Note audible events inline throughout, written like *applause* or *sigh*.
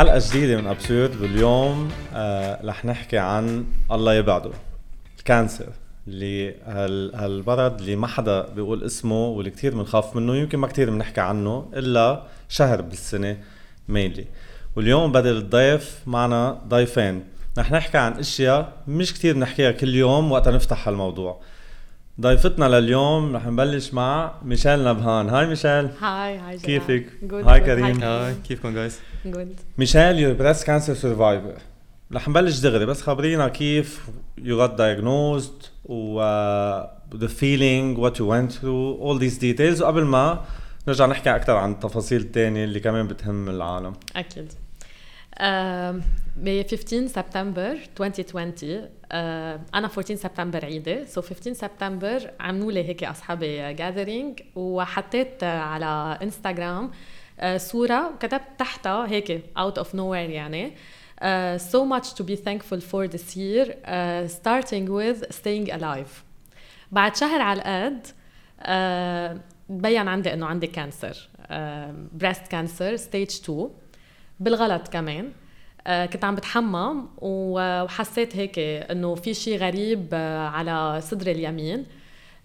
حلقة جديدة من Absurd واليوم آه رح نحكي عن الله يبعده ال cancer اللي هال هالمرض اللي ما حدا بيقول اسمه واللي كثير بنخاف منه يمكن ما كثير بنحكي عنه إلا شهر بالسنة mainly واليوم بدل الضيف معنا ضيفين. رح نحكي عن أشياء مش كثير بنحكيها كل يوم وقت نفتح هالموضوع. ضيفتنا لليوم رح نبلش مع ميشيل نبهان hi ميشيل hi hi كيفك؟ Good, hi. كريم. hi كيفكم guys؟ Good. ميشيل you're breast cancer survivor رح نبلش دغري بس خبرينا كيف you got diagnosed و uh, the feeling what you went through all these details وقبل ما نرجع نحكي أكثر عن التفاصيل الثانية اللي كمان بتهم العالم أكيد ب 15 سبتمبر 2020 آه، أنا 14 سبتمبر عيدي so 15 سبتمبر عملوا لي هيك أصحابي gathering وحطيت على انستغرام آه، صورة وكتبت تحتها هيك out of nowhere يعني. Uh, so much to be thankful for this year uh, starting with staying alive. بعد شهر على القد uh, تبين عندي إنه عندي cancer breast cancer stage 2 بالغلط كمان. آه، كنت عم بتحمم وحسيت هيك إنه في شيء غريب آه، على صدري اليمين.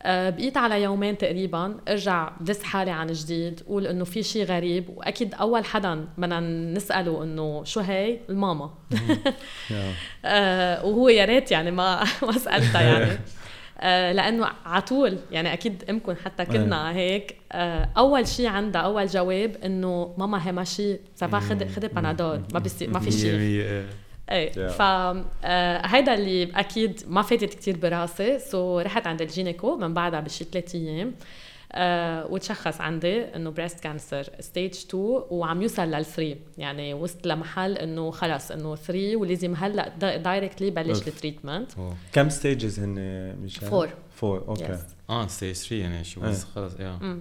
آه، بقيت على يومين تقريبا أرجع دس حالي عن جديد قول إنه في شيء غريب. وأكيد أول حدا بدنا نسأله إنه شو هي؟ الماما. *laughs* وهو يا ريت يعني ما *laughs* ما سألتها يعني. *laughs* لأنه على طول يعني أكيد امكم حتى كلنا هيك. آه، أول شيء عندها أول جواب إنه ماما هي ماشي ça va خد خدي بنادول ما بيصير ما في شيء إيه. Yeah. ف آه، هيدا اللي أكيد ما فاتت كتير براسي. so رحت عند ال gynéco من بعدها بشي ثلاث أيام. آه وتشخص عندي إنه breast cancer stage 2 وعم يوصل لل 3 يعني وصلت لمحل إنه خلص إنه 3 ولازم هلأ directly بلش. التريتمنت كم ستيجز هن ميشيل؟ Four. Four okay Yes. آه stage 3 يعني شو إيه. بس خلص يا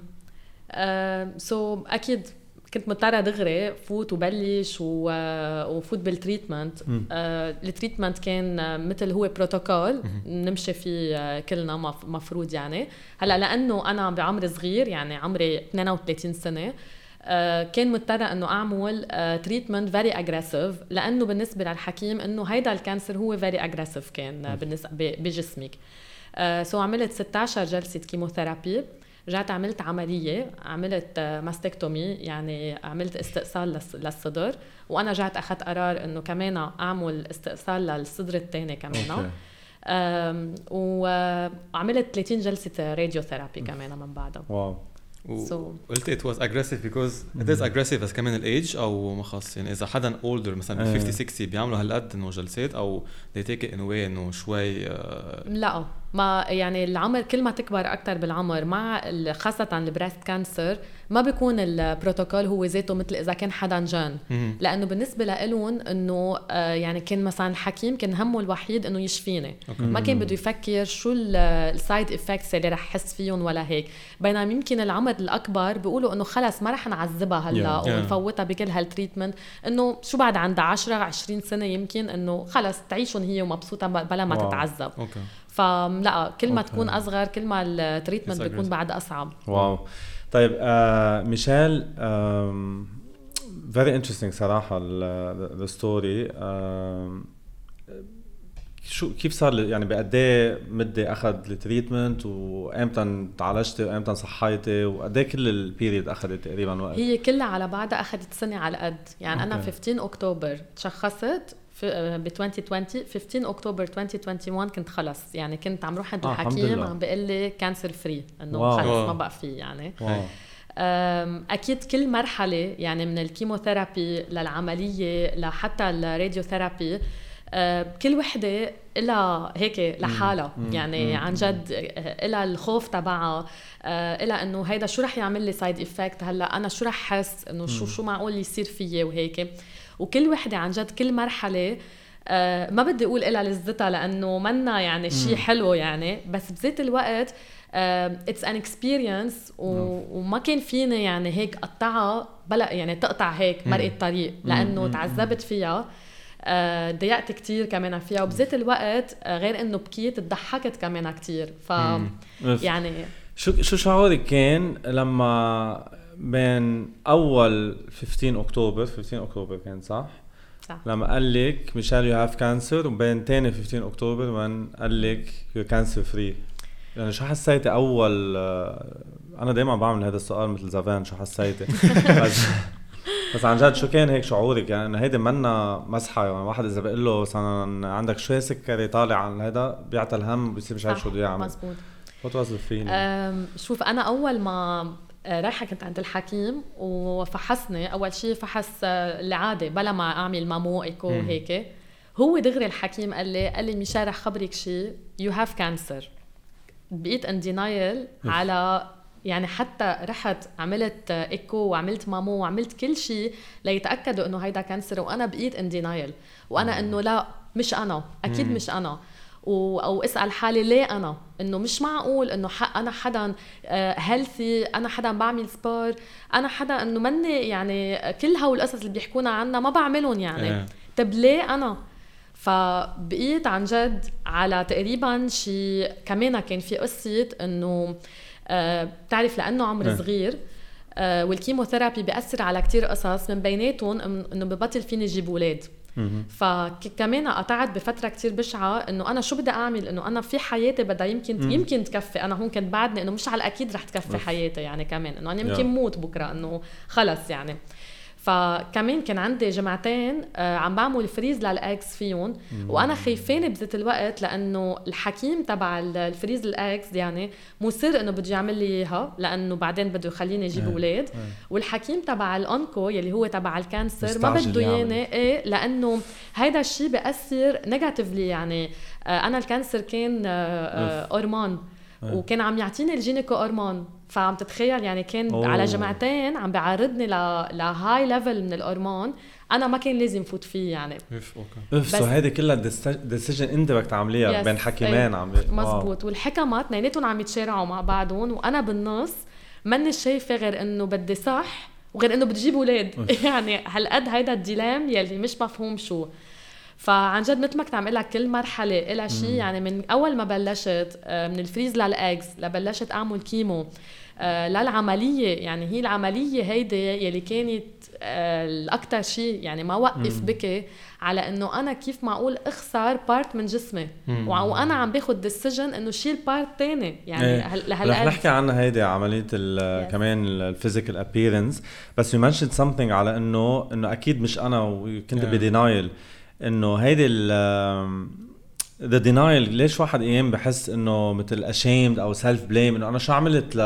so أكيد كنت مضطرة دغري فوت وبلش و- وفوت بال treatment. آه، ال treatment كان آه، مثل هو بروتوكول نمشي فيه آه، كلنا مف- مفروض يعني. هلأ لأنه أنا بعمر صغير يعني عمري 32 سنة آه، كان مضطرة إنه أعمل treatment very aggressive لأنه بالنسبة للحكيم إنه هيدا ال cancer هو very aggressive كان آه، بالنسبة بجسمك. so عملت 16 جلسة chemotherapy. رجعت عملت عملية عملت آه، mastectomy يعني عملت استئصال للص- للصدر وأنا رجعت أخذت قرار إنه كمان أعمل استئصال للصدر الثاني كمان. okay. وعملت 30 جلسة radiotherapy كمان من بعدها. wow. قلت it was aggressive because it is aggressive بس كمان الايج أو ما خلص يعني إذا حدا older مثلا إيه. ب 50 60 بيعملوا هالقد إنه جلسات أو they take it in a way إنه شوي آه، لا ما يعني العمر كل ما تكبر أكثر بالعمر مع خاصة ال breast cancer ما بيكون البروتوكول هو ذاته مثل إذا كان حدا jeune. لأنه بالنسبة لهم إنه آه، يعني كان مثلا الحكيم كان همه الوحيد إنه يشفيني. ما كان بده يفكر شو ال side effects اللي رح حس فيهم ولا هيك. بينما يمكن العمر الأكبر بيقولوا إنه خلص ما رح نعذبها هلا Yeah. ونفوتها بكل هال treatment إنه شو بعد عندها 10 20 سنة يمكن إنه خلص تعيشهم هي ومبسوطة بلا ما wow. تتعذب. okay. فلا كل ما okay. تكون أصغر كل ما ال treatment بيكون. بعد أصعب. wow طيب آه ميشيل آم، very interesting صراحة ال- the story آم، شو كيف صار يعني بقد إيه مدة أخذ ال treatment وإمتى تعالجتي وإمتى صحيتي وقد إيه كل ال period أخذت تقريبا وقت؟ هي كلها على بعضها أخذت سنة على قد يعني أنا okay. 15 اكتوبر تشخصت ب 2020 15 اكتوبر 2021 كنت خلص يعني كنت عم روح عند آه، الحكيم. عم بيقول لي cancer free إنه. خلص wow. ما بقى في يعني. wow. أكيد كل مرحلة يعني من ال chemotherapy للعملية لحتى ال radiotherapy أه، كل وحدة لها هيك لحالها يعني عن جد لها الخوف تبعها لها إنه هيدا شو رح يعمل لي side effect هلأ أنا شو رح احس إنه شو شو معقول يصير فيي وهيك. وكل وحدة عن جد كل مرحلة أه، ما بدي أقول لها لذتها لأنه منا يعني شيء حلو يعني بس بذات الوقت it's an experience وما كان فيني يعني هيك قطعها بلا يعني تقطع هيك مرق الطريق لأنه تعذبت فيها. آه، ضيقت كتير كمان فيها وبذات الوقت آه، غير إنه بكيت ضحكت كمان كتير. ف يعني شو شو شعورك كان لما بين أول 15 أكتوبر 15 أكتوبر كان صح؟ صح. لما قال لك ميشيل you have cancer وبين تاني 15 أكتوبر وين قال لك you cancer free يعني شو حسيتي أول آه، أنا دائما بعمل هذا السؤال مثل زمان شو حسيتي؟ *laughs* بس بس عن جد شو كان هيك شعورك؟ يعني إنه هيدي منا مسحة يعني واحد إذا بقول له مثلا عندك شوي سكري طالع عن هذا بيعطى الهم بصير مش عارف شو بده يعمل. مزبوط. what was ال feeling أم، شوف أنا أول ما رايحة كنت عند الحكيم وفحصني. أول شيء فحص آه، العادة بلا ما أعمل mammo echo مم. هيك. هو دغري الحكيم قال لي قال لي ميشا رح خبرك شيء you have cancer بقيت in denial على يعني حتى رحت عملت إيكو وعملت mammo وعملت كل شيء ليتأكدوا إنه هيدا cancer وأنا بقيت in denial وأنا إنه لا مش أنا. أكيد. مش أنا. و... أو اسأل حالي ليه أنا إنه مش معقول إنه ح... أنا حدا healthy أنا حدا بعمل fr sport أنا حدا إنه مني يعني كل هول القصص اللي بيحكونا عنها ما بعملهم يعني إيه. طب ليه أنا فبقيت عن جد على تقريبا شي كمان كان في قصة إنه آه بتعرف لأنه عمري إيه. صغير آه وال chemotherapy بيأثر على كتير قصص من بيناتهم إنه ببطل فيني جيب أولاد فكمان قطعت بفترة كتير بشعة إنه أنا شو بدي أعمل إنه أنا في حياتي بدها يمكن مم. يمكن تكفي أنا هون كنت بعدني إنه مش على الأكيد رح تكفي أوف. حياتي يعني كمان إنه أنا. يمكن موت بكرة إنه خلص يعني فكمان كان عندي جمعتين آه، عم بعمل freeze لل eggs فيهم وأنا خايفانة بذات الوقت لأنه الحكيم تبع ال- ال freeze ال eggs يعني مصر إنه بده يعمل لي إياها لأنه بعدين بده يخليني أجيب إيه. أولاد إيه. والحكيم تبع ال onco يلي هو تبع ال cancer ما بده. اياني إيه لأنه هيدا الشيء بيأثر negatively يعني آه، أنا ال cancer كان آه، آه، هرمون إيه. وكان عم يعطيني ال gyneco hormone فعم تتخيل يعني كان أوه. على جمعتين عم بيعرضني ل ل high level من الهرمون أنا ما كان لازم فوت فيه يعني اوف okay اوف so هيدي كلها decision انت بدك تعمليها. بين حكيمين إيه. عم. مزبوط والحكمات اثنيناتهم عم يتشارعوا مع بعضهم وأنا بالنص ماني شايفة غير إنه بدي صح وغير إنه بدي أجيب أولاد *laughs* يعني هالقد هيدا ال dilemme يلي مش مفهوم شو فعن جد مثل ما كنت عم لك كل مرحلة لها شيء يعني من أول ما بلشت آه، من ال freeze لل eggs لبلشت أعمل chemo آه، للعملية يعني هي العملية هيدي يلي كانت آه، الاكثر شيء يعني ما وقف بكي على إنه أنا كيف معقول أخسر part من جسمي. وأنا عم باخذ decision إنه شيل part تاني. يعني إيه. رح نحكي عنها هيدي عملية ال Yes. كمان ال physical appearance بس you mention something على انه إنه أكيد مش أنا وكنت Yeah. ب denial. إنه هيدي ال the denial ليش واحد أيام بحس إنه مثل ashamed أو self blame إنه أنا شو عملت ل.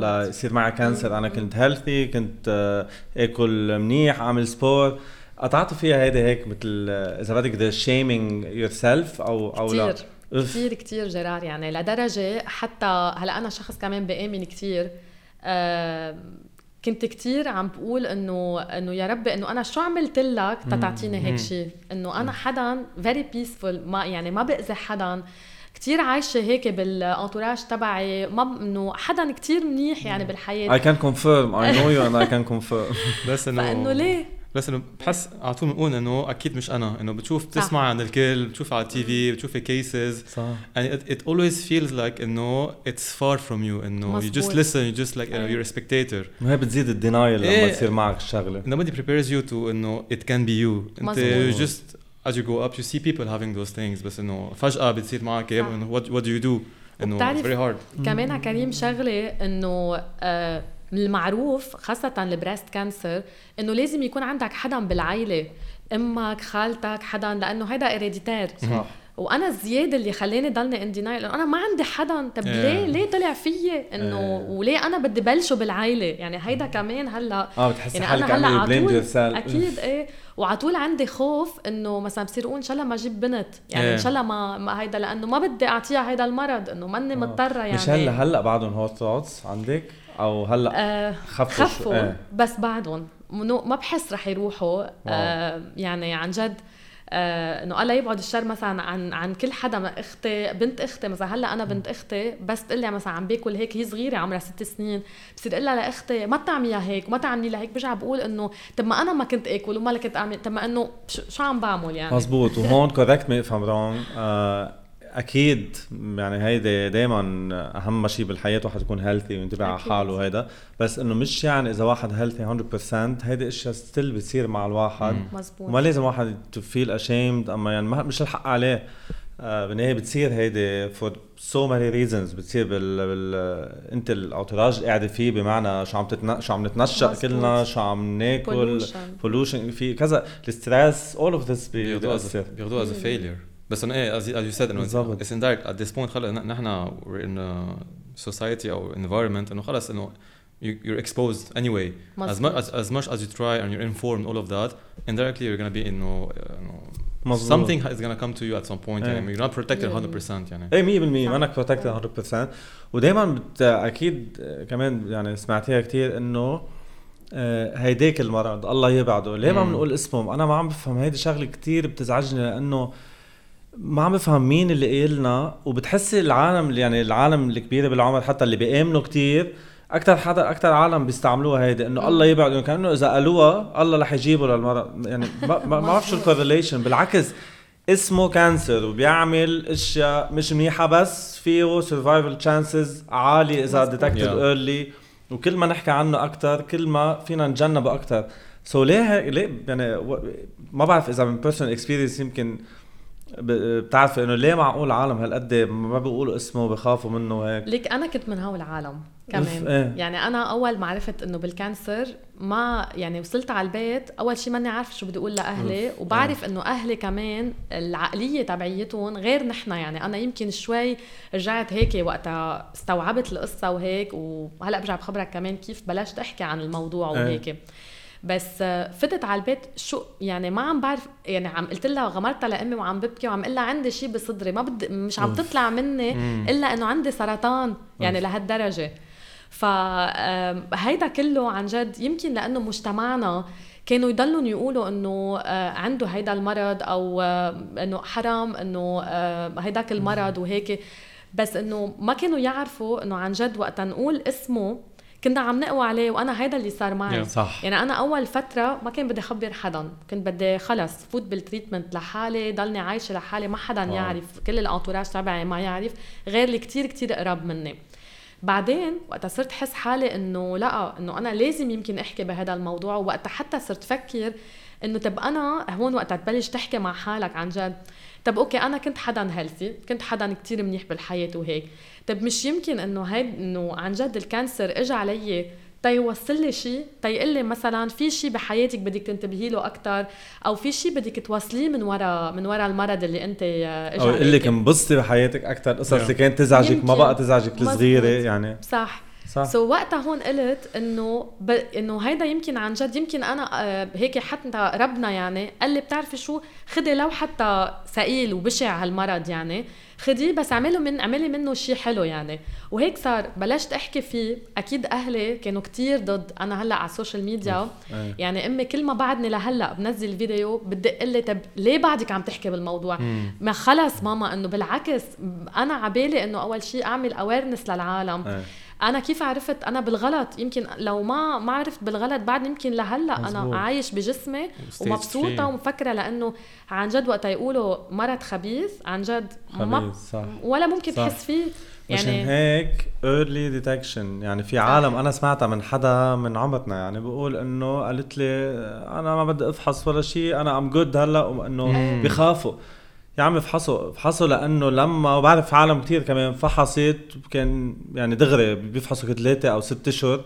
ليصير معي cancer أنا كنت healthy كنت آه، آكل منيح أعمل sport قطعت فيها هيدي هيك مثل آه، إذا بدك the shaming yourself أو أو لا. كتير. أوف. كتير كتير جرار يعني. لدرجة حتى هلأ أنا شخص كمان بآمن كتير آه كنت كتير عم بقول إنه إنه يا ربي إنه أنا شو عملت لك تتعطيني هيك. شيء إنه أنا حدا very peaceful ما يعني ما بأذي حدا. كتير عايشة هيك بال entourage تبعي. ما إنه حدا كتير منيح يعني بالحياة. I can confirm. I know you and I can confirm. *laughs* بس إنه فإنه ليه؟ بس إنه بحس على طول بنقول إنه أكيد مش أنا إنه بتشوف بتسمع عن الكل بتشوف على ال TV بتشوفي cases صح. And it, it always feels like إنه it's far from you إنه you just listen you just like uh, أيوة. you're a spectator. ما هي بتزيد ال denial لما إيه. تصير معك الشغلة. Nobody prepares you to إنه it can be you. it you just as you go up you see people having those things بس إنه فجأة بتصير معك صح. إنه what, what do you do إنه very hard. كمان كريم شغلة إنه آه، المعروف خاصة ال breast cancer إنه لازم يكون عندك حدا بالعائلة أمك خالتك حدا لأنه هيدا héréditaire صح. وأنا الزيادة اللي خلاني ضلني in denial أنا ما عندي حدا. طب إيه. ليه؟ ليه طلع فيي؟ إنه إيه. وليه أنا بدي بلشه بالعائله يعني هيدا كمان هلأ آه بتحسي يعني حالك أنا هلأ عم على you blame طول yourself أكيد إيه. وعلى طول عندي خوف إنه مثلا بصير أقول إن شاء الله ما أجيب بنت. يعني إيه. ان شاء الله ما, ما هيدا لأنه ما بدي أعطيها هيدا المرض إنه ماني مضطرة يعني. مش هلا هلا بعدهم how thoughts عندك؟ أو هلأ آه خفوا خفوا إيه. بس بعدهم. ما بحس رح يروحوا آه يعني عن جد آه إنه الله يبعد الشر مثلا عن عن كل حدا ما إختي بنت إختي مثلا هلأ أنا بنت إختي بس تقول لي مثلا عم باكل هيك هي صغيرة عمرها ست سنين بصير أقول لها لإختي ما تعمليها هيك وما تعملي لها هيك برجع بقول إنه طب ما أنا ما كنت اكل وما كنت أعمل طب ما إنه شو, شو عم بعمل يعني؟ مزبوط وهون correct me if I'm wrong أكيد يعني هيدي دائما أهم شيء بالحياة واحد يكون healthy وينتبه على حاله وهيدا. بس إنه مش يعني إذا واحد healthy 100% هيدي أشياء still بتصير مع الواحد. مزبوط. وما لازم واحد to feel ashamed أما يعني مش الحق عليه. آه بالنهايه بتصير هيدي for so many reasons بتصير بال, بال أنت ال entourage قاعدة فيه بمعنى شو عم تتن... شو عم نتنشأ كلنا شو عم ناكل pollution في كذا. ال stress all of this بياخذوها بياخذوها as failure بس انه إيه as you said انه اتس indirect at this point خلص نحن we're in a society أو environment انه خلص انه you're exposed anyway as much as, as much as you try and you're informed all of that indirectly you're gonna be انه مظبوط. something is gonna come to you at some point إيه. يعني you're not protected 100% يعني إيه 100% ما انك protected 100% ودائما بت... أكيد كمان يعني سمعتيها كثير انه آه، هيداك المرض الله يبعده ليه ما بنقول اسمهم أنا ما عم بفهم هيدي شغله كثير بتزعجني لأنه ما عم بفهم مين اللي قايلنا وبتحسي العالم يعني العالم الكبيره بالعمر حتى اللي بيآمنوا كتير أكثر حدا أكثر عالم بيستعملوها هيدي إنه الله يبعد كأنه إذا قالوها الله رح يجيبه للمرض. يعني *laughs* ما ما بعرف شو ال correlation بالعكس اسمه cancer وبيعمل أشياء مش منيحة بس فيه survival chances عالي إذا detected early وكل ما نحكي عنه أكثر كل ما فينا نتجنبه أكثر so ليه ليه يعني ما بعرف إذا من personal experience يمكن بتعرف إنه ليه معقول عالم هالقد ما بيقولوا اسمه بخافوا منه وهيك؟ ليك أنا كنت من هول العالم كمان. إيه. يعني أنا أول ما عرفت إنه بال cancer ما يعني وصلت على البيت أول شيء ماني عارفة شو بدي أقول لأهلي. وبعرف إنه أهلي كمان العقلية تبعيتهم غير نحن. يعني أنا يمكن شوي رجعت هيك وقتها استوعبت القصة وهيك. وهلأ برجع بخبرك كمان كيف بلشت أحكي عن الموضوع إيه. بس فتت على البيت شو يعني ما عم بعرف يعني عم قلت لها غمرتها لامي وعم ببكي وعم قلها عندي شيء بصدري ما بدي مش عم تطلع مني إلا إنه عندي سرطان يعني لهالدرجة. فهيدا كله عن جد يمكن لأنه مجتمعنا كانوا يضلوا يقولوا إنه آه، عنده هيدا المرض أو آه، إنه حرام إنه آه، هيداك المرض وهيك. بس إنه ما كانوا يعرفوا إنه عن جد وقت نقول اسمه كنا عم نقوى عليه وأنا هيدا اللي صار معي. صح. يعني أنا أول فترة ما كان بدي أخبر حدا. كنت بدي خلص فوت بال treatment لحالي ضلني عايشة لحالي ما حدا wow. يعرف. كل ال entourage تبعي ما يعرف. غير اللي كتير كتير قرب مني. بعدين وقتها صرت احس حالي إنه لأ إنه أنا لازم يمكن أحكي بهذا الموضوع. وقتها حتى صرت فكر إنه طب أنا هون وقتها تبلش تحكي مع حالك عن جد. طب okay أنا كنت حدا healthy كنت حدا كتير منيح بالحياة وهيك. طب مش يمكن إنه هاي إنه عن جد ال cancer اجى علي تيوصل لي شيء تيقول لي مثلا في شيء بحياتك بدك تنتبهي له أكثر أو في شيء بدك توصليه من ورا من ورا المرض اللي أنت اجى أو يقول لك انبسطي بحياتك أكثر قصص اللي كانت تزعجك ما بقى تزعجك الصغيرة يعني. صح. صح. سو so وقتها هون قلت إنه ب... إنه هيدا يمكن عن جد يمكن أنا آه، هيك حتى ربنا يعني قال لي بتعرفي شو؟ خدي لو حتى ثقيل وبشع هالمرض يعني. خديه بس اعملي من اعملي منه شيء حلو يعني. وهيك صار بلشت أحكي فيه. أكيد أهلي كانوا كتير ضد. أنا هلأ على ال social media يعني أمي كل ما بعدني لهلأ بنزل فيديو بتدق لي طب ليه بعدك عم تحكي بالموضوع؟ ما خلص ماما إنه بالعكس أنا عبالي إنه أول شيء أعمل awareness للعالم. أنا كيف عرفت أنا بالغلط؟ يمكن لو ما ما عرفت بالغلط بعد يمكن لهلأ أنا عايش بجسمي ومبسوطة ومفكرة لأنه عن جد وقت يقولوا مرض خبيث عن جد ما صح. ولا ممكن صح. تحس فيه. يعني مشان هيك early detection يعني في عالم أنا سمعتها من حدا من عمرنا يعني بقول إنه قالت لي أنا ما بدي أفحص ولا شيء أنا I'm good هلأ وإنه بخافوا. يا عم افحصوا افحصوا لأنه لما وبعرف عالم كثير كمان فحصت كان يعني دغري بيفحصوا ثلاثة أو ست أشهر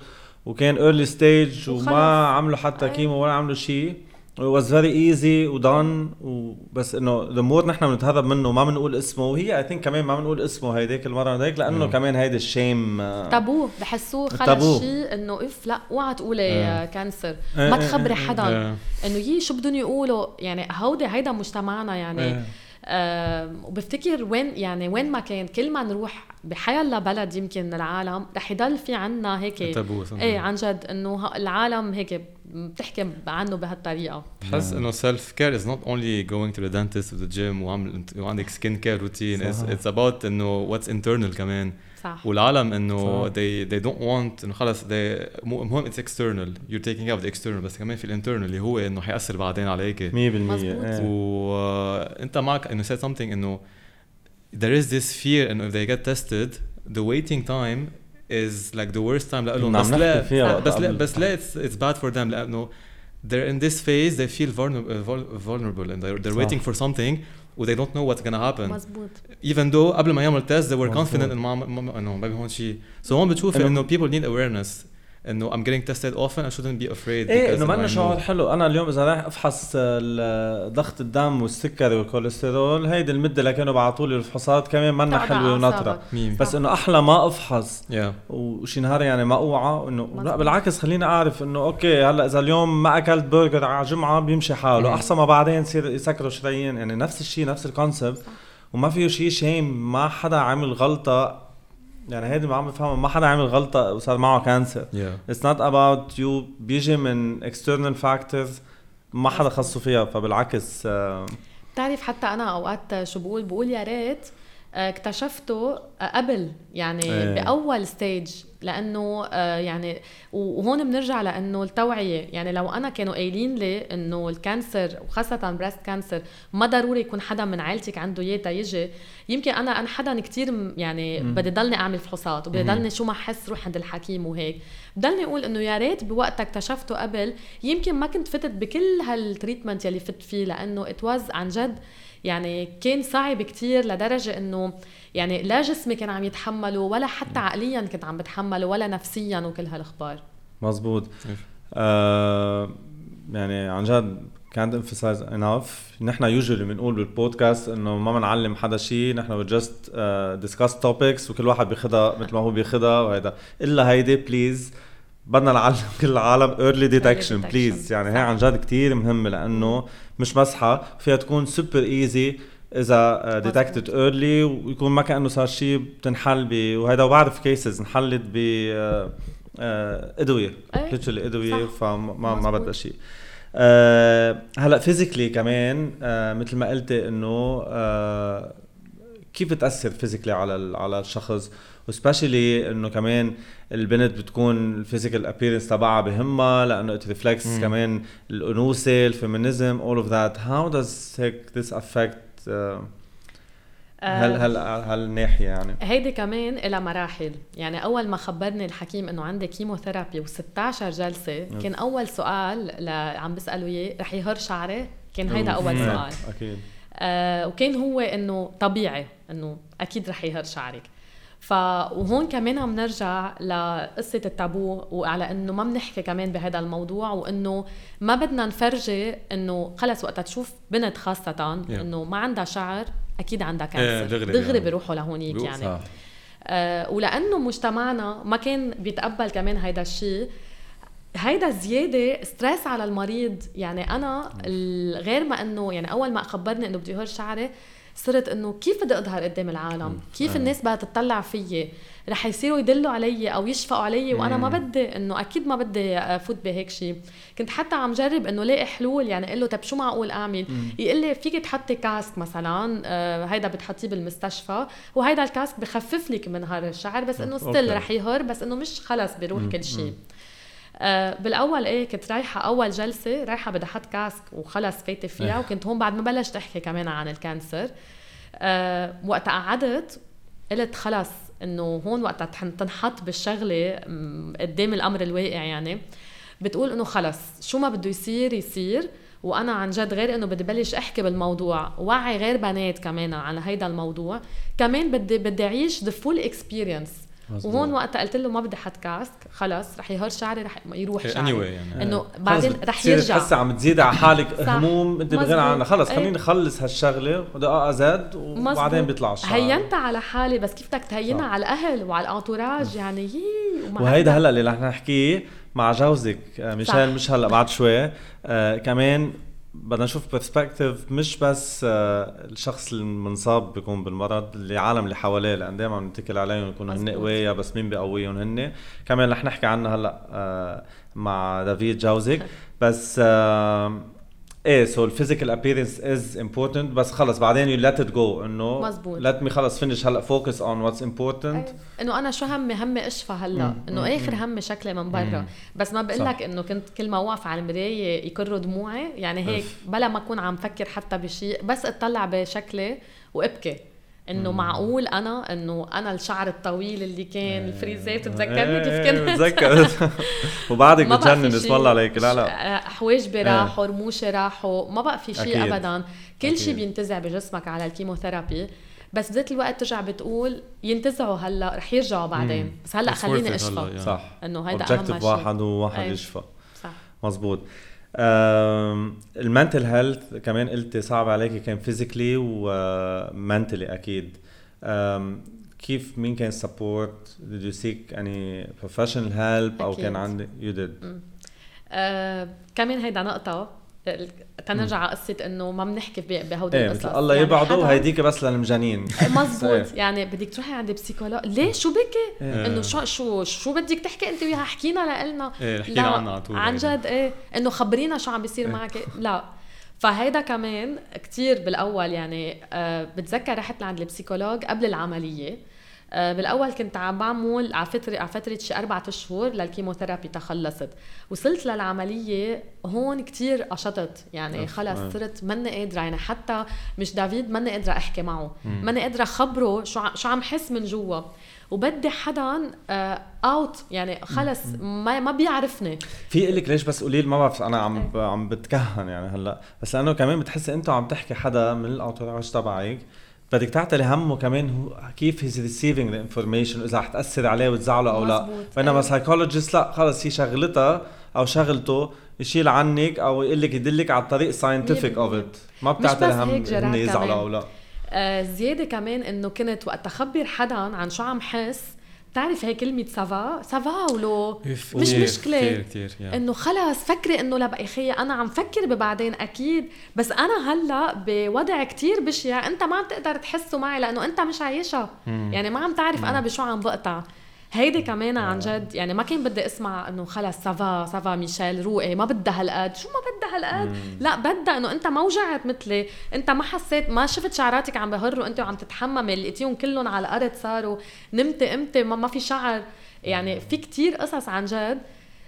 وكان early stage وما عملوا حتى chemo ولا عملوا شيء. was very easy و done وبس إنه the more نحن بنتهرب منه ما بنقول اسمه وهي I think كمان ما بنقول اسمه هيديك المرة هيك لأنه كمان هيدي ال shame taboo بحسوه خلص شيء إنه إف لا اوعى تقولي cancer. ما تخبري حدا إنه يي شو بدهم يقولوا. يعني هودي هيدا مجتمعنا يعني. وبفتكر وين يعني وين ما كان كل ما نروح بحيلا بلد يمكن من العالم رح يضل في عنا هيك إيه عن جد إنه العالم هيك بتحكي عنه بهالطريقة. بحس إنه self care is not only going to the dentist the gym وعندك skin care routine it's about إنه و it's internal كمان. صح والعالم انه they they don't want انه خلص they المهم اتس اكسترنال يو تيكينج اوت ذا اكسترنال بس كمان في الانترنال اللي هو انه حياثر بعدين عليك 100% إيه. وانت معك انه سيد سمثينج انه there is this fear انه if they get tested the waiting time is like the worst time لهم بس لا فيها بس لا بس لا it's, it's bad for them لانه they're in this phase they feel vulnerable and they're, they're waiting for something و they don't know what's gonna happen مزبوط even though قبل ما يعمل test they were confident انه ما انه ما هون شيء so هون بتشوفي انه people need awareness إنه I'm getting tested often I shouldn't be afraid إيه إنه ما شعور حلو. أنا اليوم إذا رايح أفحص ضغط الدم والسكري والكوليسترول هيدي المدة اللي كانوا بعثوا لي الفحوصات كمان منا حلوة ونطره بس إنه أحلى ما أفحص. Yeah. وشي نهار يعني ما أوعى. إنه لا بالعكس خليني أعرف إنه okay هلأ إذا اليوم ما أكلت برجر على جمعة بيمشي حاله. أحسن ما بعدين يصير يسكروا شرايين يعني نفس الشيء نفس ال concept وما فيه شيء shame ما حدا عمل غلطة. يعني هيدي ما عم بفهمها. ما حدا عمل غلطة وصار معه cancer it's not about you بيجي من external factors ما حدا خصه فيها فبالعكس بتعرف حتى أنا أوقات شو بقول؟ بقول يا ريت آه، اكتشفته قبل يعني إيه. بأول stage لأنه آه، يعني وهون بنرجع لأنه التوعية. يعني لو أنا كانوا قايلين لي إنه ال cancer وخاصة breast cancer ما ضروري يكون حدا من عائلتك عنده إياه يجي يمكن أنا أنا حدا كثير يعني بدي ضلني أعمل فحوصات وبدي ضلني شو ما احس روح عند الحكيم وهيك. بضلني أقول إنه يا ريت بوقتها اكتشفته قبل يمكن ما كنت فتت بكل هال treatment يلي فت فيه لأنه it was عن جد يعني كان صعب كتير لدرجة إنه يعني لا جسمي كان عم يتحمله ولا حتى عقليا كنت عم بتحمله ولا نفسيا وكل هالأخبار. مزبوط. آه يعني عن جد كانت emphasize enough. نحن usually بنقول بالبودكاست إنه ما بنعلم حدا شيء نحن just discuss topics وكل واحد بياخذها مثل ما هو بياخذها وهيدا. إلا هيدي please بدنا نعلم *laughs* كل العالم early detection please يعني هي عن جد كثير مهمة لأنه مش مسحه فيها تكون super easy إذا detected early ويكون ما كأنه صار شيء بتنحل ب وهذا وبعرف cases انحلت ب آه، آه، إدوية. literally إدوية فما ما بدها شيء أه هلأ physically كمان أه مثل ما قلتي إنه أه كيف بتأثر physically على على الشخص؟ و specially إنه كمان البنت بتكون ال physical appearance تبعها بهمها لأنه it reflects كمان الأنوثة ال feminism all of that how does هيك this affect هل هل هالناحيه يعني؟ هيدي كمان لها مراحل. يعني أول ما خبرني الحكيم إنه عندي chemotherapy و16 جلسة كان أول سؤال عم بسأله إياه رح يهر شعري؟ كان هيدا أول سؤال. أكيد. آه وكان هو إنه طبيعي إنه أكيد رح يهر شعرك. ف وهون كمان عم نرجع لقصة التابو وعلى إنه ما بنحكي كمان بهذا الموضوع وإنه ما بدنا نفرجي إنه خلص وقتها تشوف بنت خاصه yeah. إنه ما عندها شعر أكيد عندها كانسر دغري, دغري يعني. بيروحوا لهونيك يعني صح. آه ولأنه مجتمعنا ما كان بيتقبل كمان هيدا الشيء هيدا زياده stress على المريض يعني أنا غير ما إنه يعني أول ما خبرني إنه بده يهر شعري صرت إنه كيف بدي أظهر قدام العالم؟ كيف الناس بدها تطلع فيي؟ رح يصيروا يدلوا علي أو يشفقوا علي وأنا ما بدي إنه أكيد ما بدي أفوت بهيك شيء كنت حتى عم جرب إنه لاقي حلول يعني أقول له طب شو معقول أعمل؟ يقول لي فيك تحطي casque مثلا آه هيدا بتحطيه بالمستشفى وهيدا ال casque بخفف لك من هار الشعر بس إنه still رح يهر بس إنه مش خلص بيروح كل شيء آه بالأول إيه كنت رايحة أول جلسة رايحة بدي أحط casque وخلص فايته فيها وكنت هون بعد ما بلشت أحكي كمان عن ال cancer. آه وقت قعدت قلت خلص إنه هون وقتها تنحط بالشغلة قدام الأمر الواقع يعني. بتقول إنه خلص شو ما بده يصير يصير وأنا عن جد غير إنه بدي بلش أحكي بالموضوع. وعي غير بنات كمان على هيدا الموضوع. كمان بدي بدي أعيش the full experience وهون وقتها قلت له ما بدي حط casque خلص رح يهر شعري رح يروح شعري. anyway يعني. إنه بعدين رح يرجع. هسه عم تزيد على حالك هموم انت بغير عنها. خلص خليني اخلص هالشغلة ودقائق زاد وبعدين بيطلع الشعر. هينت على حالي بس كيف بدك تهينها على الأهل وعلى ال entourage؟ يعني يي وهيدا هلأ اللي رح نحكيه مع جوزك آه، ميشيل مش هلأ بعد شوي. آه كمان بدنا نشوف perspective مش بس آه، الشخص المنصاب بيكون بالمرض اللي العالم اللي حواليه لأن دائما بنتكل عليهم يكونوا هن قوية بس مين بيقويهم هن كمان رح نحكي عنها هلأ آه، مع دافيد جوزك بس آه، إيه so ال physical appearance is important بس خلص بعدين you let it go إنه مزبوط let me خلص finish هلأ focus on what's important إنه أنا شو همي؟ همي أشفى هلأ. إنه آخر همي شكلي من برا. بس ما بقول لك إنه كنت كل ما أوقف على المراية يكروا دموعي. يعني هيك بلا ما أكون عم فكر حتى بشيء بس أطلع بشكلي وأبكي. إنه معقول أنا إنه أنا الشعر الطويل اللي كان الفريزات بتتذكرني كيف كنت بتذكر. *laughs* وبعدك بتجنن اسم الله عليك. لا لا. حواجبي راحوا رموشي راحوا ما بقى في شيء ابدا. كل شيء بينتزع بجسمك على ال chemotherapy. بس بذات الوقت ترجع بتقول ينتزعوا هلأ رح يرجعوا بعدين. بس هلأ خليني أشفى. صح. إنه هيدا أهم شيء. واحد وواحد يشفى. صح. مزبوط ال mental health كمان قلتي صعب عليكي كان physically و mentally أكيد. كيف مين كان support did you seek any professional help أو كان عندي you did. آه كمان هيدا نقطة تنرجع على قصة إنه ما بنحكي بهودي إيه القصص. الله يعني يبعده وهيديك بس للمجانين. مزبوط *laughs* إيه. يعني بدك تروحي عند psychologue ليه؟ شو بكي؟ إيه. إنه شو شو شو بدك تحكي أنت وياها؟ احكينا لنا إيه احكينا عنها على طول عن جد إيه. إنه خبرينا شو عم بيصير إيه. معك. لا. فهيدا كمان كتير بالأول يعني آه بتذكر رحت لعند ال psychologue قبل العملية. بالأول كنت عم بعمل على فتره على فترة شي أربع أشهر لل chemotherapy تخلصت. وصلت للعملية هون كتير قشطت. يعني خلص صرت ماني قادرة. يعني حتى مش دافيد ماني قادرة أحكي معه. ماني قادرة اخبره شو شو عم حس من جوا. وبدي حدا out آه، يعني خلص ما ما بيعرفني. في لك ليش بس قولي ما بعرف أنا عم إيه. عم بتكهن يعني هلأ. بس لأنه كمان بتحسي انت عم تحكي حدا من ال entourage تبعك. بدك تعتلي همه كمان هو كيف he's receiving the information إذا رح تأثر عليه وتزعله أو لا. بينما psychologist لا خلص هي شغلتها أو شغلته يشيل عنك أو يقول لك يدلك على الطريق scientific of it ما بتعتلي هم إنه يزعله أو لا. آه زيادة كمان إنه كنت وقت اخبر حدا عن شو عم حس بتعرف هي كلمة ça va؟ ça va ولو مش مشكلة. كتير كتير إنه خلص فكري إنه لا بقى خيي أنا عم فكر ببعدين أكيد. بس أنا هلأ بوضع كتير بشع أنت ما عم تقدر تحسه معي لأنه أنت مش عايشها يعني ما عم تعرف أنا بشو عم بقطع. هيدي كمان عن جد يعني ما كان بدي أسمع إنه خلص ça va ça va ميشيل روقي ما بدها هالقد. شو ما بدها هالقد؟ لا بدها إنه أنت ما وجعت مثلي. أنت ما حسيت ما شفت شعراتك عم بهروا انت وعم تتحممي. لقيتيهم كلهم على الأرض صاروا نمتي قمتي ما, ما في شعر. يعني في كتير قصص عن جد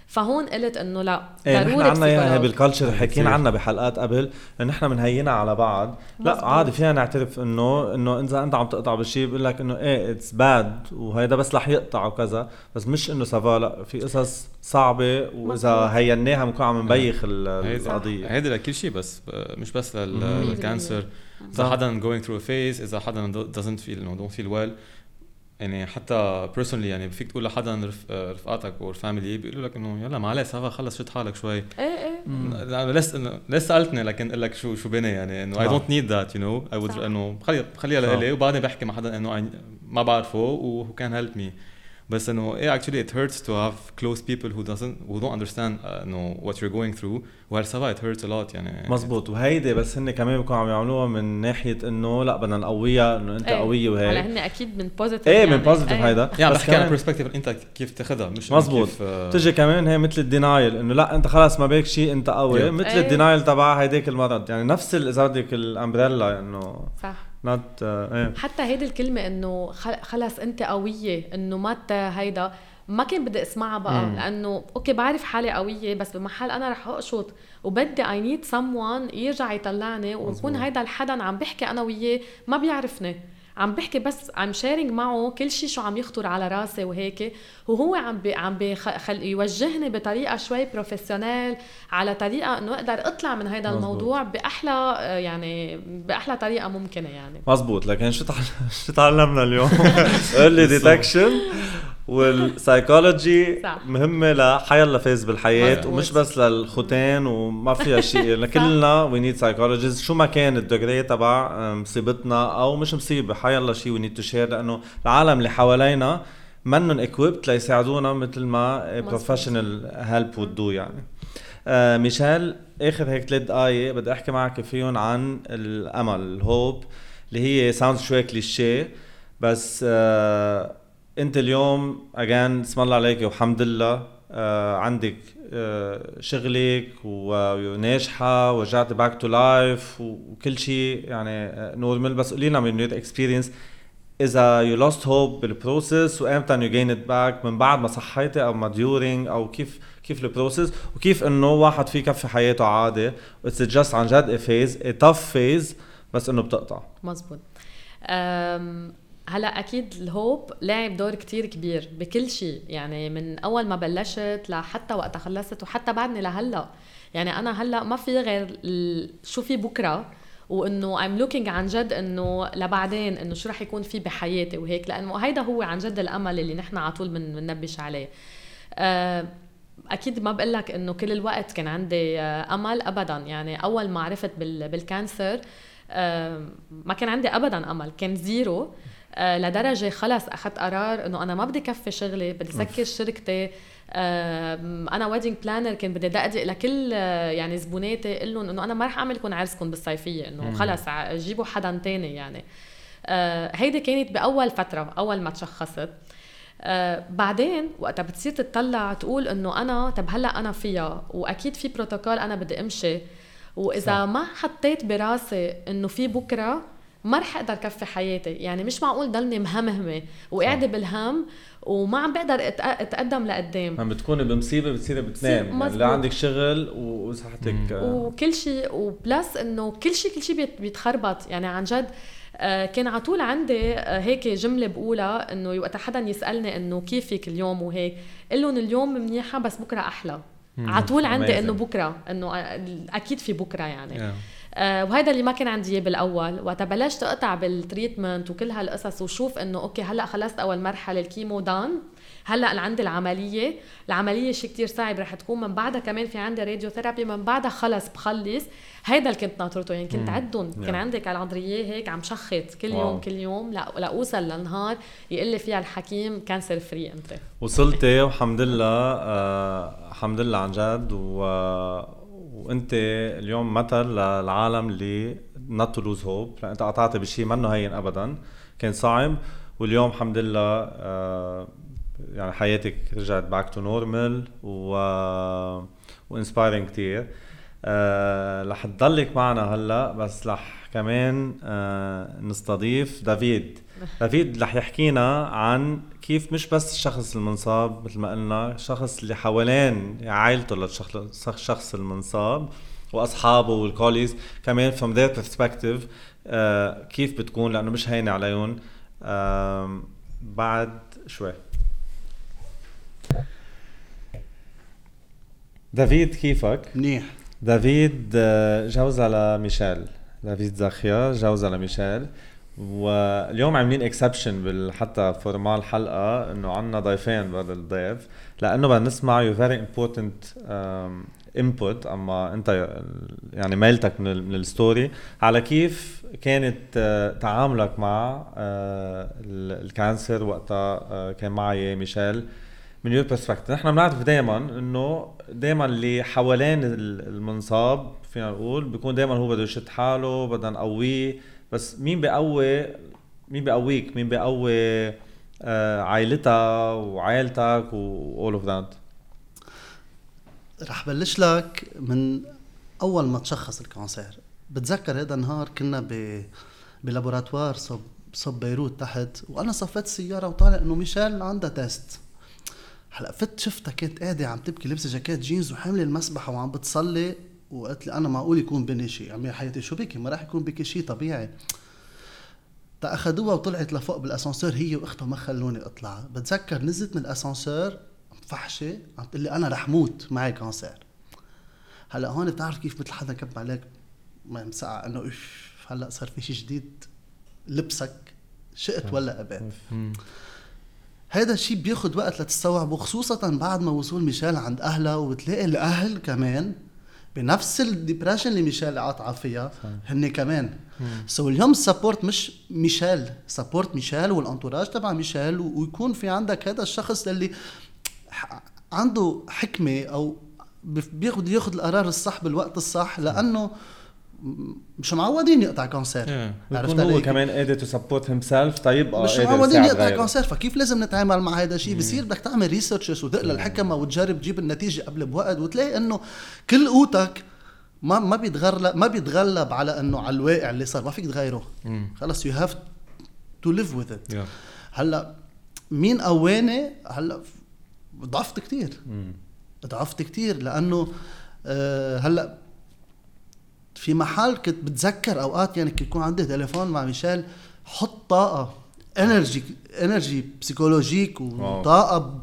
فهون قلت إنه لا إيه نحن عنا اياها بال culture حكينا عنها بحلقات قبل انه نحن بنهينا على بعض. لا عادي فينا نعترف إنه إنه إذا أنت عم تقطع بشيء بقول لك إنه إيه it's bad وهيدا بس رح يقطع وكذا بس مش إنه ça va لا في قصص صعبة وإذا هيناها بنكون عم نبيخ القضية. هيدي لكل شيء بس مش بس لل cancer إذا حدا going through a phase إذا حدا doesn't feel انه don't feel well يعني حتى personally يعني فيك تقول لحدا رفقاتك أو ال family بيقولوا لك إنه يلا معلش ça va خلص شد حالك شوي. إيه إيه. لسه لسه سألتني؟ لكن أقول لك شو شو بني يعني؟ إنه I don't need that you know I would إنه خليها خليها لإلي وبعدين بحكي مع حدا إنه ما بعرفه وهو كان help me بس انه إيه actually it hurts to have close people who doesn't who don't understand انه uh, what you're going through. وهالسبب it hurts a lot يعني. مزبوط وهيدي بس هن كمان بيكونوا عم يعملوها من ناحية إنه لا بدنا نقويها إنه أنت إيه. قوية وهيك. على هن أكيد من positive إيه يعني. من positive إيه. هيدا. يعني بحكي عن perspective أنت كيف تاخذها مش مزبوط كيف uh... تجي كمان هي مثل ال denial إنه لا أنت خلص ما بيك شيء أنت قوي. مثل إيه. ال denial تبع هيديك المرض. يعني نفس إذا بدك ال umbrella إنه صح. not uh. حتى هيدي الكلمة إنه خلص أنت قوية إنه ما هيدا ما كان بدي أسمعها بقى مم. لأنه أوكي بعرف حالي قوية بس بمحل أنا رح اقشط وبدي I need someone يرجع يطلعني ويكون هيدا الحدا عم بحكي أنا وياه ما بيعرفني عم بحكي بس عم sharing معه كل شيء شو عم يخطر على راسي وهيك وهو عم بي عم بيخل يوجهني بطريقة شوي professional على طريقة إنه أقدر أطلع من هذا الموضوع بأحلى يعني بأحلى طريقة ممكنة يعني. مزبوط لكن شو *laughs* شو تعلمنا اليوم؟ *laughs* early detection وال psychology مهمة لحيلا phase بالحياة ومش بس للختان وما فيها *laughs* شيء. لكلنا we need psychologist شو ما كان ال degree تبع مصيبتنا أو مش مصيبة حيلا شيء we need to share لأنه العالم اللي حوالينا منن equipped ليساعدونا مثل ما professional help would do يعني. آه ميشيل آخر هيك ثلاث دقائق بدي أحكي معك فيهم عن الأمل ال hope اللي هي sound شوي كليشيه بس آه انت اليوم again اسم الله عليك والحمد لله آه عندك آه شغلك وناجحة ورجعت back to life وكل شيء يعني normal بس قولي لنا من your experience إذا you lost hope بال process وامتى you gain it back من بعد ما صحيتي أو ما during أو كيف كيف ال process وكيف إنه واحد في يكفي حياته عادي it's just عن جد phase tough phase بس إنه بتقطع. مزبوط هلا أكيد ال hope لعب دور كتير كبير بكل شيء. يعني من أول ما بلشت لحتى وقتها خلصت وحتى بعدني لهلأ. يعني أنا هلأ ما في غير شو في بكرة وإنه I'm looking عن جد إنه لبعدين إنه شو رح يكون في بحياتي وهيك. لأنه هيدا هو عن جد الأمل اللي نحن على طول بننبش عليه. أه أكيد ما بقول لك إنه كل الوقت كان عندي آه، أمل ابدا. يعني أول ما عرفت بال cancer أه ما كان عندي ابدا أمل. كان zero. لدرجة خلص أخذت قرار إنه أنا ما بدي كفي شغلي بدي سكر شركتي. أنا wedding planner كان بدي دقدق لكل آه، يعني زبوناتي أقول لهم إنه أنا ما رح أعمل لكم عرسكم بالصيفية إنه خلص جيبوا حدا تاني يعني. آه، هيدي كانت بأول فترة أول ما تشخصت. آه بعدين وقتها بتصير تطلع تقول إنه أنا طب هلأ أنا فيها؟ وأكيد في بروتوكول أنا بدي أمشي. وإذا صح. ما حطيت براسي إنه في بكرة ما رح أقدر كفي حياتي. يعني مش معقول ضلني مهمهمة وقاعدة بالهم وما عم بقدر أتقدم لقدام. عم بتكوني بمصيبة بتصيري بتنام. يعني لا عندك شغل وصحتك وكل شيء وبلس إنه كل شيء كل شيء بيتخربط. يعني عن جد آه، كان على طول عندي آه، هيك جملة بقولها إنه وقت حدا يسألني إنه كيفك اليوم وهيك. قل لهم اليوم منيحة بس بكرة أحلى. على طول عندي إنه بكرة إنه آه، أكيد في بكرة يعني. Yeah. آه وهذا اللي ما كان عندي إياه بالأول. وقت بلشت أقطع بال treatment وكل هالقصص وشوف إنه أوكي هلأ خلصت أول مرحلة ال chemo done هلأ عندي العملية. العملية شيء كتير صعب رح تكون. من بعدها كمان في عندي radiotherapy من بعدها خلص بخلص. هيدا اللي كنت ناطرته. يعني كنت عدهم. كان عندي calendrier هيك عم شخط كل wow. يوم. كل يوم لاوصل لنهار يقول لي فيها الحكيم cancer free أنت. وصلتي والحمد لله. آه الحمد لله عن جد. و وانت اليوم مثل للعالم اللي to lose hope لأن انت قطعت بشيء منه هين ابدا. كان صعب واليوم الحمد لله آه يعني حياتك رجعت back to normal و و inspiring كثير آه رح تضلك معنا هلأ بس رح كمان آه نستضيف دافيد دافيد رح يحكينا عن كيف مش بس الشخص المنصاب مثل ما قلنا الشخص اللي حوالين عائلته للشخص المنصاب وأصحابه وال colleagues كمان from their perspective آه كيف بتكون؟ لأنه مش هينة عليهم آه بعد شوي. دافيد كيفك؟ منيح. دافيد آه، جوزها لميشيل دافيد زاخيا جوزها لميشيل واليوم عاملين exception حتى format الحلقة إنه عندنا ضيفين بدل الضيف. لأنه بدنا نسمع your very important input أما أنت يعني ميلتك من, من ال story على كيف كانت uh, تعاملك مع uh, ال cancer وقتها uh, كان معي ميشيل؟ من your perspective نحن بنعرف دائما إنه دائما اللي حوالين المنصاب فينا نقول بيكون دائما هو بده يشد حاله بدنا نقويه. بس مين بيقوي مين بيقويك؟ مين بيقوي آه عائلتها وعائلتك و all of that رح بلش لك من أول ما تشخص ال cancer بتذكر هذا النهار كنا ب ب laboratoire صب صب بيروت تحت وأنا صفيت السياره وطالع إنه ميشيل عندها test. هلأ فت شفتها كانت قاعدة عم تبكي لابسة جاكيت جينز وحاملة المسبحة وعم بتصلي. وقالت لي أنا معقول يكون بني شيء؟ عمي حياتي شو بكي ما راح يكون بكي شيء طبيعي. تا اخذوها وطلعت لفوق بالأسانسير هي واختها ما خلوني أطلع. بتذكر نزلت من الأسانسير ميشا عم تقول لي أنا رح موت معي cancer هلأ هون بتعرف كيف مثل حدا كب عليك مي مسقع إنه اف هلأ صار في شيء جديد لبسك شئت ولا ابيت هذا الشيء بياخذ وقت لتستوعبه خصوصا بعد ما وصول ميشيل عند اهلها وبتلاقي الأهل كمان بنفس ال depression اللي ميشيل قاطعة فيها هن كمان. so اليوم ال support مش ميشيل support ميشيل وال entourage تبع ميشيل ويكون في عندك هذا الشخص اللي عنده حكمة أو بياخذ ياخذ القرار الصح بالوقت الصح لأنه مش معودين يقطع cancer عرفت هو كمان قادر to support himself طيب مش معودين يقطع cancer فكيف لازم نتعامل مع هذا الشيء بصير بدك تعمل researches ودق للحكمة وتجرب تجيب النتيجة قبل بوقت وتلاقي إنه كل قوتك ما ما بيتغلب ما بيتغلب على إنه على الواقع اللي صار. ما فيك تغيره. خلص you have to live with it هلأ مين قواني هلأ ضعفت كثير ضعفت كثير لأنه آه هلأ في محل كنت بتذكر أوقات يعني كنت يكون عندي تليفون مع ميشيل حط طاقة energy energy psychologique وطاقه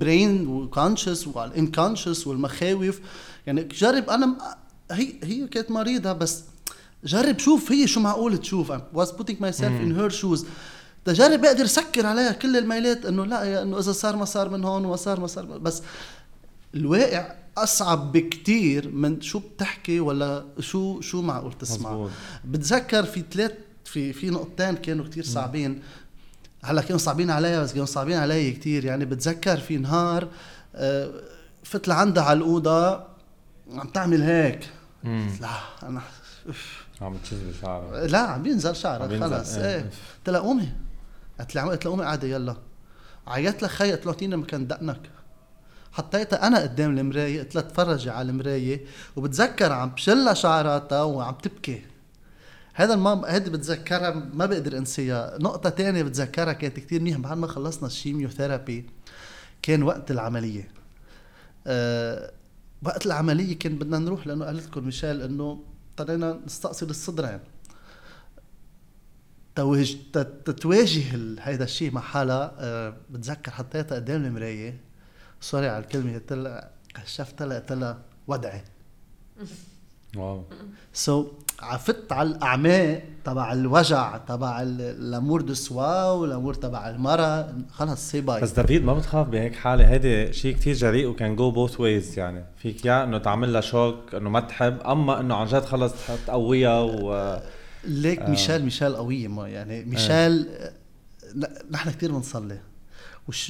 brain و conscious وال unconscious والمخاوف. يعني جرب أنا هي هي كانت مريضة بس جرب شوف هي شو معقول تشوف. I was putting myself in her shoes. تجرب بقدر سكر عليها كل الميلات إنه لا إنه إذا صار ما صار من هون وما صار ما صار بس الواقع أصعب بكتير من شو بتحكي ولا شو شو معقول تسمع. مزبوط. بتذكر في ثلاث في في نقطتين كانوا كتير صعبين. هلأ كانوا صعبين عليها بس كانوا صعبين علي كتير. يعني بتذكر في نهار آه، فت لعندها على الأوضة عم تعمل هيك. لا أنا عم تشذب شعرها لا عم بينزل شعرها خلص. إيه, إيه. قلت لها قومي. قلت لها قومي قاعدة يلا. عيطت خي قلت له أعطيني مكان دقنك. حطيتها أنا قدام المراية قلت لها تفرجي على المراية وبتذكر عم بشلها شعراتها وعم تبكي. هذا المام هيدي بتذكرها ما بقدر أنسيها. نقطة تانية بتذكرها كانت كتير منيحة بعد ما خلصنا الشيميوثيرابي كان وقت العملية. أه وقت العملية كان بدنا نروح لأنه قالت لكم ميشيل إنه اضطرينا نستأصل الصدرين. تواجه هيدا الشيء مع حالها. أه بتذكر حطيتها قدام المراية. sorry على لها كشفت لها قلت لها ودعي. wow. so, عفت على الاعماق تبع الوجع تبع الأمور دو سوا والأمور تبع المرة خلص say bye. بس دافيد ما بتخاف بهيك حالة؟ هيدي شيء كتير جريء و can go both ways يعني. فيك يا إنه تعمل لها shock إنه ما تحب أما إنه عن جد خلص تقويها و ليك آه. ميشيل ميشيل قوية ما يعني. ميشيل آه. نحن كثير بنصلي.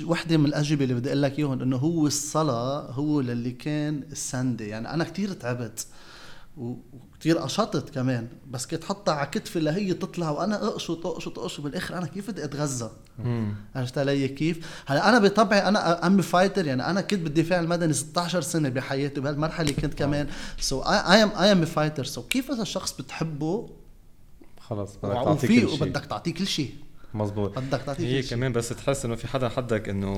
وحدة من الأجوبة اللي بدي أقول لك إياهم إنه هو الصلاة هو للي كان السنده يعني أنا كثير تعبت وكثير قشطت كمان بس كنت حطها على كتفي لهي تطلع وأنا أقشط أقشط أقشط. بالآخر أنا كيف بدي أتغذى؟ عرفت علي كيف؟ هلا أنا بطبعي أنا am fighter يعني أنا كنت بالدفاع المدني 16 سنة بحياتي بهالمرحلة كنت كمان. so I am I am fighter so كيف اذا الشخص بتحبه؟ خلص بدك تعطيه كل شيء. وبدك تعطيه كل شيء. مزبوط بدك تعطيه هي كمان بس تحس إنه في حدا حدك إنه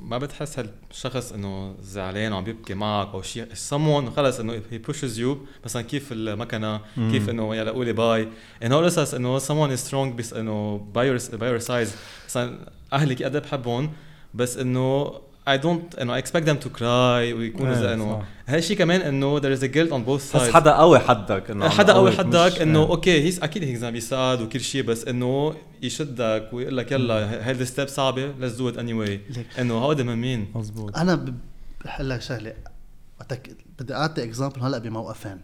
ما بتحس هالشخص إنه زعلان وعم بيبكي معك أو شيء. Someone خلص إنه هي pushes you مثلا كيف المكنة كيف إنه يلا قولي bye إنه هول القصص إنه someone is strong بس إنه by your side مثلا أهلي قد إيه بحبهم بس إنه I don't انه I expect them to cry ويكونوا زي انه هالشيء كمان إنه there is a guilt on both sides. بس حدا قوي حدك إنه حدا قوي حدك إنه okay he's أكيد he's عم يساعد وكل شيء بس إنه يشدك ويقول لك يلا هيدي step صعبة؟ Let's do it anyway. إنه هودي من مين مزبوط أنا بحل لك شغلة. بدي أعطي example هلأ بموقفين.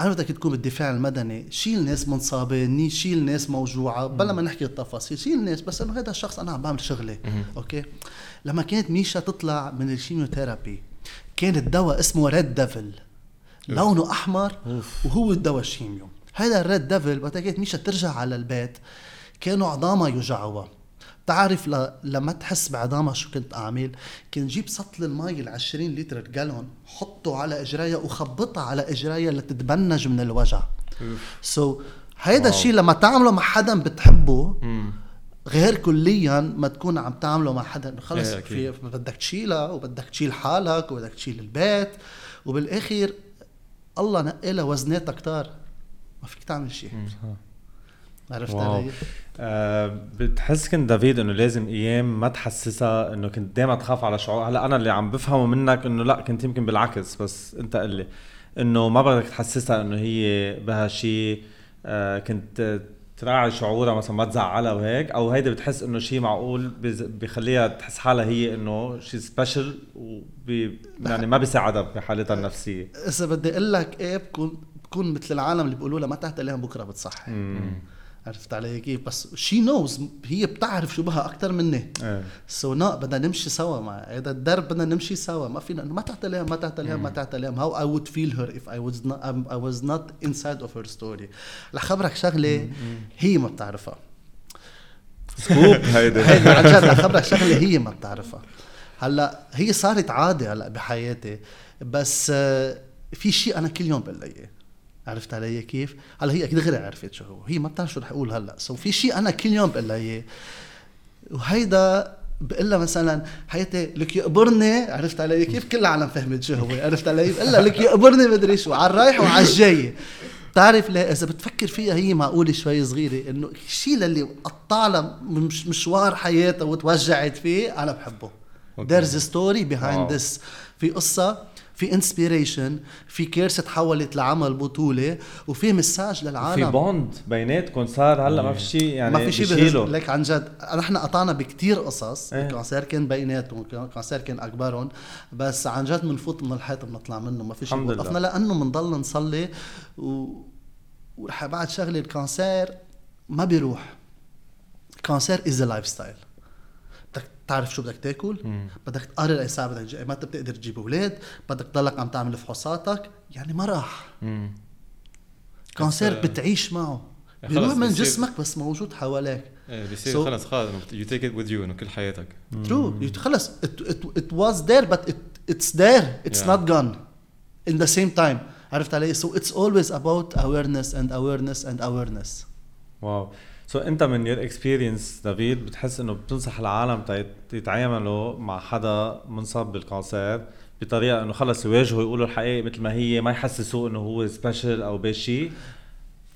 أنا بدك تكون بالدفاع المدني. شيل ناس منصابه شيل ناس موجوعة. بلا ما نحكي التفاصيل شيل ناس بس إنه هذا الشخص أنا عم بعمل شغلي okay؟ لما كانت ميشا تطلع من ال chemotherapy كان الدواء اسمه red devil. لونه أحمر وهو الدواء ال chimio. هذا ال red devil وقت كانت ميشا ترجع على البيت كانوا عظامها يوجعوها. بتعرف ل... لما تحس بعظامها شو كنت أعمل؟ كنت جيب سطل المي ال 20 لتر جالون حطه على اجريها وخبطها على اجريها لتتبنج من الوجع. سو so, هيدا الشيء لما تعمله مع حدا بتحبه غير كليا ما تكون عم تعمله مع حدا. خلص إيه، في بدك تشيلها وبدك تشيل حالك وبدك تشيل البيت. وبالآخر الله نقي لها وزناتها كتار. ما فيك تعمل شيء. عرفت علي؟ أه بتحس كنت دافيد إنه لازم أيام ما تحسسها إنه كنت دائما تخاف على شعور. هلأ أنا اللي عم بفهمه منك إنه لأ كنت يمكن بالعكس بس أنت قل لي. إنه ما بدك تحسسها إنه هي بها شيء أه كنت تراعي شعورها مثلا ما تزعلها وهيك أو هيدي بتحس إنه شيء معقول بخليها تحس حالها هي إنه شيء سبيشل وبي يعني ما بيساعدها بحالتها النفسية. إذا بدي أقول لك إيه بكون بكون مثل العالم اللي بيقولوا لها ما تحت بكرة بتصحي. عرفت علي كيف؟ بس she knows هي بتعرف شو بها أكثر مني. so no بدنا نمشي سوا مع هذا الدرب بدنا نمشي سوا ما فينا ما تعتلهم ما تعتلهم ما تعتلهم how I would feel her if I was not I was not inside of her story لخبرك شغلة هي ما بتعرفها. scoop. *laughs* هيدي هيدي *laughs* عن جد لخبرك شغلة هي ما بتعرفها. هلأ هي صارت عادة هلأ بحياتي بس آه، في شيء أنا كل يوم بقول لها اياه عرفت علي كيف؟ هلا هي أكيد غير عرفت شو هو، هي ما بتعرف شو رح أقول هلا، سو في شيء أنا كل يوم بقول لها إياه وهيدا بقول لها مثلا حياتي لك يقبرني عرفت علي كيف؟ كل العالم فهمت شو هو، عرفت علي؟ بقول لها لك يقبرني مدري شو، على الرايح وعلى الجاي بتعرف ليه إذا بتفكر فيها هي معقولة شوي صغيرة إنه الشيء اللي قطع لها مش مشوار حياتها وتوجعت فيه أنا بحبه okay. there's a story behind wow. this في قصة في inspiration في curse تحولت لعمل بطولة وفي message للعالم. في bond بيناتكم صار هلا ما في شيء يعني ما في شيء لك عن جد نحن قطعنا بكتير قصص إيه؟ ال cancer كان بيناتهم ال cancer كان أكبرهم بس عن جد بنفوت من الحيط بنطلع منه ما في شيء وقفنا لأنه بنضل نصلي و بعد شغلة ال cancer ما بيروح. ال cancer is lifestyle تعرف شو بدك تاكل بدك تقرر اي ساعه بدك ما بتقدر تجيب أولاد بدك تضلك عم تعمل فحوصاتك يعني ما راح. كانسير آه، بتعيش معه. بيروح من جسمك بس موجود حواليك. إيه بيصير so, خلص خلص you take it with you إنه كل حياتك. true خلص it was there but it's there it's not gone in the same time عرفت علي؟ so it's always about awareness and awareness and awareness واو سو so, انت من your experience دافيد بتحس إنه بتنصح العالم يتعاملوا مع حدا منصاب بال cancer بطريقة إنه خلص يواجهوا يقولوا الحقيقة مثل ما هي ما يحسسوه إنه هو special أو بشيء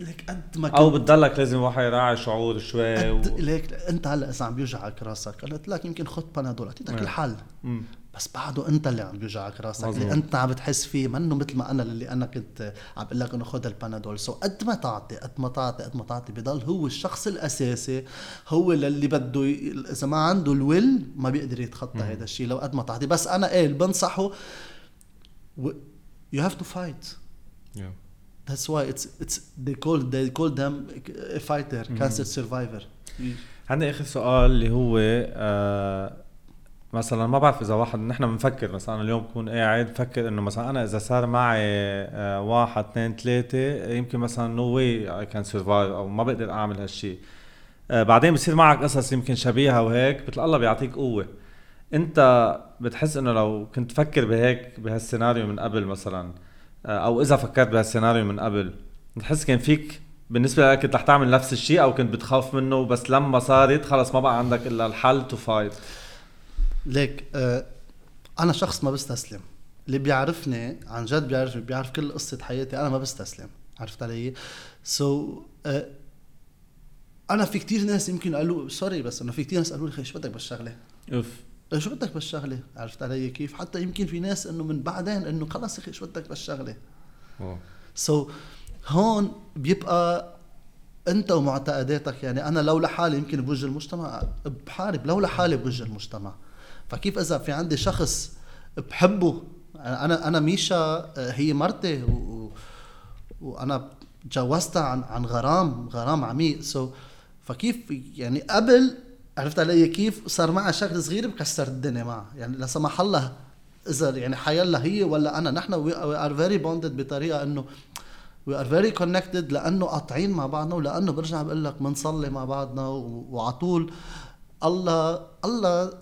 ليك قد ما أو بتضلك لازم واحد يراعي شعور شوي و... ليك أنت هلأ إذا عم بيوجعك راسك قلت لك يمكن خذ بنادول أعطيتك الحل. بس بعده انت اللي عم بيوجعك راسك مزبوط. اللي انت عم بتحس فيه منه مثل ما أنا اللي أنا كنت عم بقول لك إنه خذ البنادول. so قد ما تعطي قد ما تعطي قد ما تعطي بضل هو الشخص الأساسي هو اللي بده ي... إذا ما عنده ال will ما بيقدر يتخطى هذا الشيء لو قد ما تعطي. بس أنا إيه بنصحه you have to fight That's why it's it's they call they call them a fighter, cancer survivor. عندي آخر سؤال اللي هو آه مثلا ما بعرف إذا واحد نحن بنفكر مثلا اليوم بكون قاعد بفكر إنه مثلا أنا إذا صار معي آه واحد اثنين ثلاثة يمكن مثلا no way I can survive أو ما بقدر أعمل هالشيء آه بعدين بصير معك قصص يمكن شبيهة وهيك مثل الله بيعطيك قوة. أنت بتحس إنه لو كنت تفكر بهيك بهالسيناريو من قبل مثلا آه أو إذا فكرت بهالسيناريو من قبل بتحس كان فيك بالنسبة لك كنت رح تعمل نفس الشيء أو كنت بتخاف منه بس لما صارت خلص ما بقى عندك إلا الحل to fight like آه أنا شخص ما بستسلم. اللي بيعرفني عن جد بيعرف بيعرف كل قصة حياتي أنا ما بستسلم. عرفت علي؟ so, آه أنا في كتير ناس يمكن قالوا sorry بس إنه في كتير ناس قالوا لي شو بدك بالشغلة؟ أوف. شو بدك بالشغلة؟ عرفت علي كيف؟ حتى يمكن في ناس إنه من بعدين إنه خلص أخي شو بدك بالشغلة؟ so, هون بيبقى أنت ومعتقداتك يعني أنا لو لحالي يمكن بوجه المجتمع بحارب لو لحالي بوجه المجتمع. فكيف إذا في عندي شخص بحبه؟ أنا أنا ميشا هي مرتي و... وأنا تجوزتها عن عن غرام غرام عميق. so فكيف يعني قبل عرفت علي كيف صار معها شغله صغيره بكسر الدنيا معها يعني لا سمح الله إذا يعني حيلا هي ولا أنا. نحن we are very bonded بطريقة إنه we are very connected لأنه قاطعين مع بعضنا ولأنه برجع بقول لك بنصلي مع بعضنا وعلى طول الله الله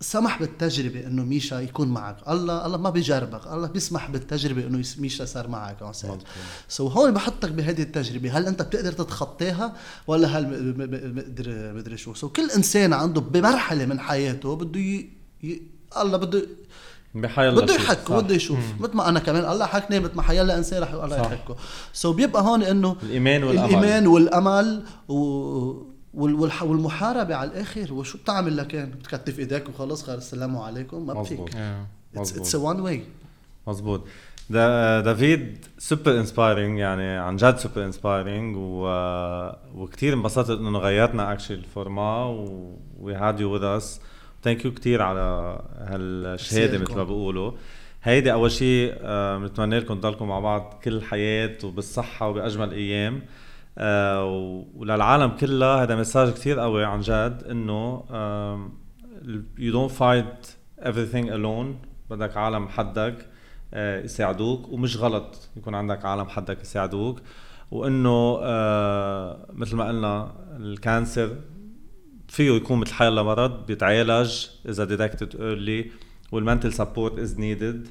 سمح بالتجربة إنه ميشا يكون معك، الله الله ما بيجربك، الله بيسمح بالتجربة إنه ميشا صار معك so هون بحطك بهذه التجربة، هل أنت بتقدر تتخطاها ولا هل مقدر مدري شو، so كل إنسان عنده بمرحلة من حياته بده ي... ي... الله بده بده يحك بده يشوف. مثل ما أنا كمان الله حكني مثل ما حيلا إنسان رح الله يحكه. so بيبقى هون إنه الإيمان والأمل. الإيمان والأمل و والمحاربة على الآخر وشو بتعمل لكان؟ بتكتف إيديك وخلص خير السلام عليكم ما بفيك. It's one way مزبوط دافيد super inspiring يعني عن جد super inspiring و... وكثير انبسطت إنه غيرتنا actually ال format we had you with us thank you كثير على هالشهادة مثل ما بيقولوا هيدي أول شيء بنتمنى آه، لكم تضلكم مع بعض كل الحياة وبالصحة وبأجمل أيام. وللعالم كلها هذا message كثير قوي عن جد إنه you don't fight everything alone. بدك عالم حدك آه يساعدوك ومش غلط يكون عندك عالم حدك يساعدوك. وإنه آه مثل ما قلنا ال cancer فيه يكون مثل حيلا مرض بيتعالج إذا detected early وال mental support is needed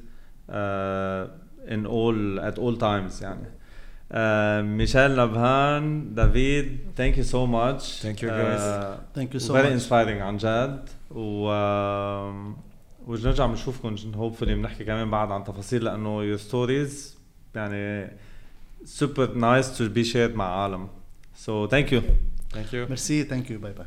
in all at all times يعني. ميشيل نبهان دافيد thank you so much thank you guys thank you so much very inspiring عن جد و ونرجع بنشوفكم hopefully بنحكي كمان بعد عن تفاصيل لأنه your stories يعني super nice to be shared مع عالم so thank you. Thank you. merci thank you bye bye